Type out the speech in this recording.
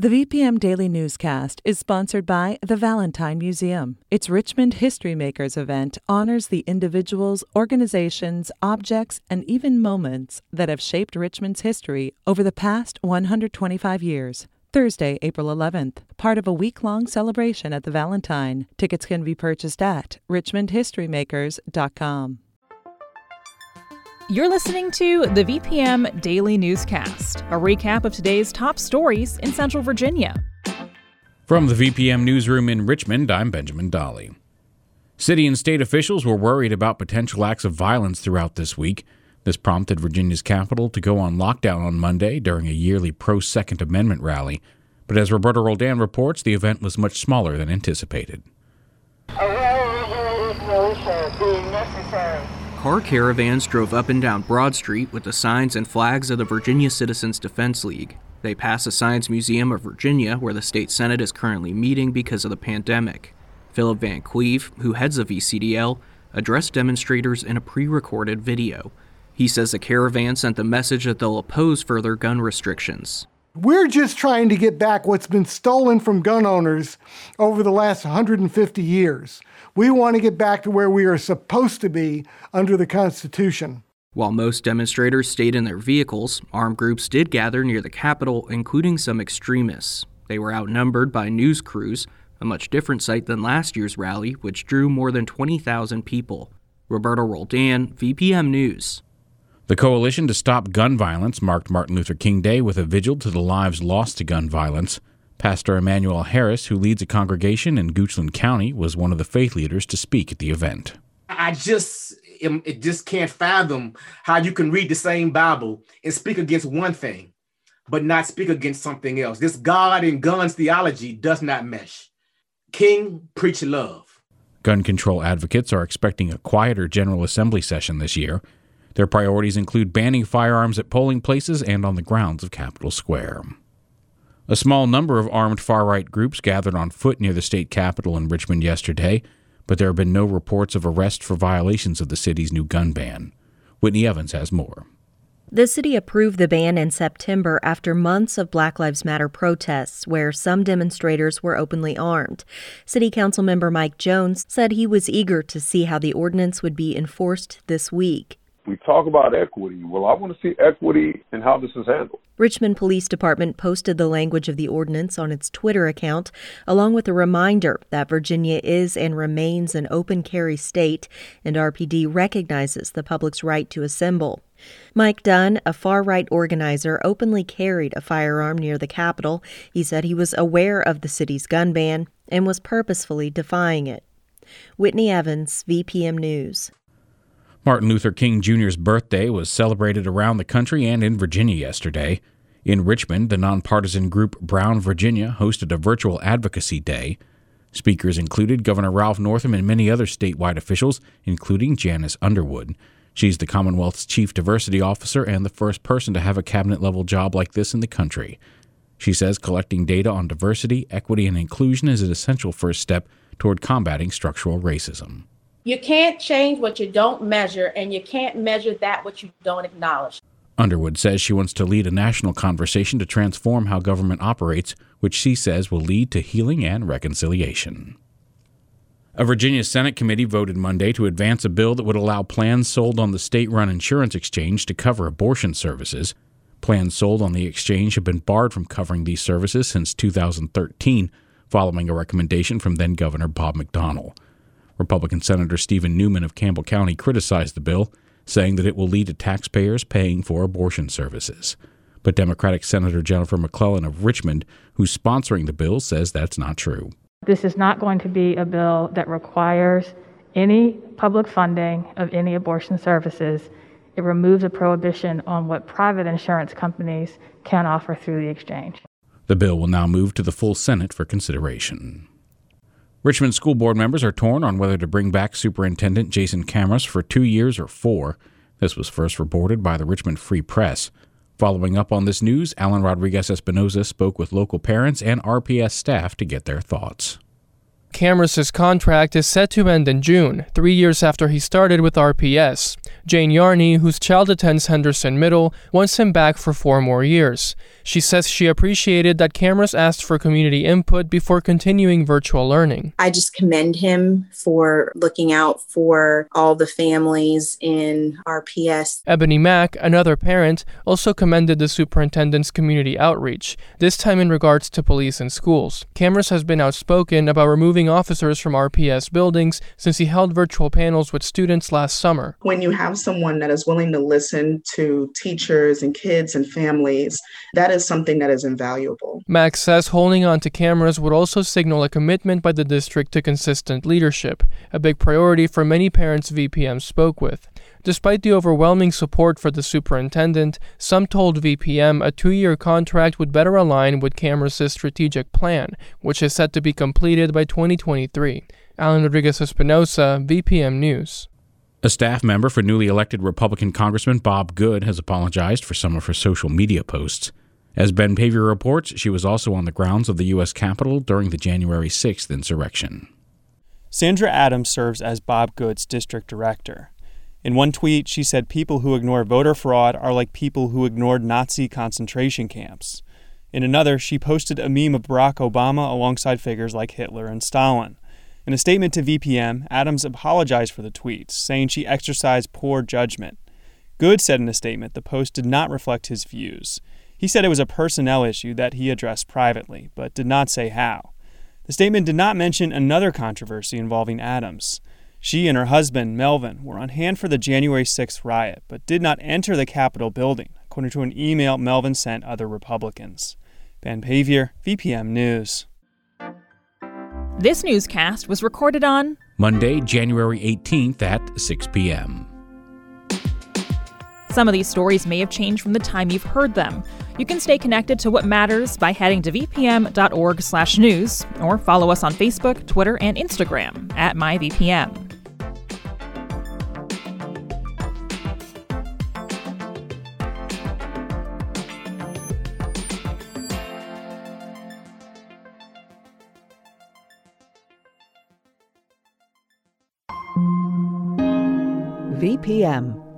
The VPM Daily Newscast is sponsored by the Valentine Museum. Its Richmond History Makers event honors the individuals, organizations, objects, and even moments that have shaped Richmond's history over the past 125 years. Thursday, April 11th, part of a week long celebration at the Valentine. Tickets can be purchased at richmondhistorymakers.com. You're listening to the VPM Daily Newscast, a recap of today's top stories in Central Virginia. From the VPM Newsroom in Richmond, I'm Benjamin Dolly. City and state officials were worried about potential acts of violence throughout this week. This prompted Virginia's capital to go on lockdown on Monday during a yearly pro Second Amendment rally. But as Roberto Roldan reports, the event was much smaller than anticipated. A well-regulated being necessary. Car caravans drove up and down Broad Street with the signs and flags of the Virginia Citizens Defense League. They passed the Science Museum of Virginia, where the state senate is currently meeting because of the pandemic. Philip Van Cleave, who heads the VCDL, addressed demonstrators in a pre recorded video. He says the caravan sent the message that they'll oppose further gun restrictions. We're just trying to get back what's been stolen from gun owners over the last 150 years. We want to get back to where we are supposed to be under the Constitution. While most demonstrators stayed in their vehicles, armed groups did gather near the Capitol, including some extremists. They were outnumbered by news crews, a much different sight than last year's rally, which drew more than 20,000 people. Roberto Roldan, VPM News. The Coalition to Stop Gun Violence marked Martin Luther King Day with a vigil to the lives lost to gun violence. Pastor Emmanuel Harris, who leads a congregation in Goochland County, was one of the faith leaders to speak at the event. I just it just can't fathom how you can read the same Bible and speak against one thing, but not speak against something else. This God and guns theology does not mesh. King preach love. Gun control advocates are expecting a quieter General Assembly session this year. Their priorities include banning firearms at polling places and on the grounds of Capitol Square. A small number of armed far right groups gathered on foot near the state capitol in Richmond yesterday, but there have been no reports of arrests for violations of the city's new gun ban. Whitney Evans has more. The city approved the ban in September after months of Black Lives Matter protests where some demonstrators were openly armed. City Council member Mike Jones said he was eager to see how the ordinance would be enforced this week. We talk about equity. Well, I want to see equity in how this is handled. Richmond Police Department posted the language of the ordinance on its Twitter account, along with a reminder that Virginia is and remains an open carry state, and RPD recognizes the public's right to assemble. Mike Dunn, a far right organizer, openly carried a firearm near the Capitol. He said he was aware of the city's gun ban and was purposefully defying it. Whitney Evans, VPM News. Martin Luther King Jr.'s birthday was celebrated around the country and in Virginia yesterday. In Richmond, the nonpartisan group Brown Virginia hosted a virtual advocacy day. Speakers included Governor Ralph Northam and many other statewide officials, including Janice Underwood. She's the Commonwealth's chief diversity officer and the first person to have a cabinet level job like this in the country. She says collecting data on diversity, equity, and inclusion is an essential first step toward combating structural racism. You can't change what you don't measure, and you can't measure that what you don't acknowledge. Underwood says she wants to lead a national conversation to transform how government operates, which she says will lead to healing and reconciliation. A Virginia Senate committee voted Monday to advance a bill that would allow plans sold on the state run insurance exchange to cover abortion services. Plans sold on the exchange have been barred from covering these services since 2013, following a recommendation from then Governor Bob McDonnell. Republican Senator Stephen Newman of Campbell County criticized the bill, saying that it will lead to taxpayers paying for abortion services. But Democratic Senator Jennifer McClellan of Richmond, who's sponsoring the bill, says that's not true. This is not going to be a bill that requires any public funding of any abortion services. It removes a prohibition on what private insurance companies can offer through the exchange. The bill will now move to the full Senate for consideration. Richmond school board members are torn on whether to bring back Superintendent Jason Kamras for two years or four. This was first reported by the Richmond Free Press. Following up on this news, Alan Rodriguez Espinoza spoke with local parents and RPS staff to get their thoughts. Kamras's contract is set to end in June, three years after he started with RPS. Jane Yarney, whose child attends Henderson Middle, wants him back for four more years. She says she appreciated that Kamras asked for community input before continuing virtual learning. I just commend him for looking out for all the families in RPS. Ebony Mack, another parent, also commended the superintendent's community outreach, this time in regards to police and schools. Kamras has been outspoken about removing officers from RPS buildings since he held virtual panels with students last summer. When you have someone that is willing to listen to teachers and kids and families, that is something that is invaluable. Max says holding on to Kamras would also signal a commitment by the district to consistent leadership, a big priority for many parents VPM spoke with. Despite the overwhelming support for the superintendent, some told VPM a two year contract would better align with Kamras' strategic plan, which is set to be completed by 2023. Alan Rodriguez Espinoza, VPM News. A staff member for newly elected Republican Congressman Bob Good has apologized for some of her social media posts. As Ben Paviour reports, she was also on the grounds of the U.S. Capitol during the January 6th insurrection. Sandra Adams serves as Bob Good's district director. In one tweet, she said people who ignore voter fraud are like people who ignored Nazi concentration camps. In another, she posted a meme of Barack Obama alongside figures like Hitler and Stalin. In a statement to VPM, Adams apologized for the tweets, saying she exercised poor judgment. Good said in a statement the post did not reflect his views. He said it was a personnel issue that he addressed privately, but did not say how. The statement did not mention another controversy involving Adams. She and her husband, Melvin, were on hand for the January 6th riot, but did not enter the Capitol building, according to an email Melvin sent other Republicans. Ben Paviour, VPM News. This newscast was recorded on Monday, January 18th at 6 p.m. Some of these stories may have changed from the time you've heard them. You can stay connected to what matters by heading to vpm.org/news or follow us on Facebook, Twitter, and Instagram at myvpm. VPM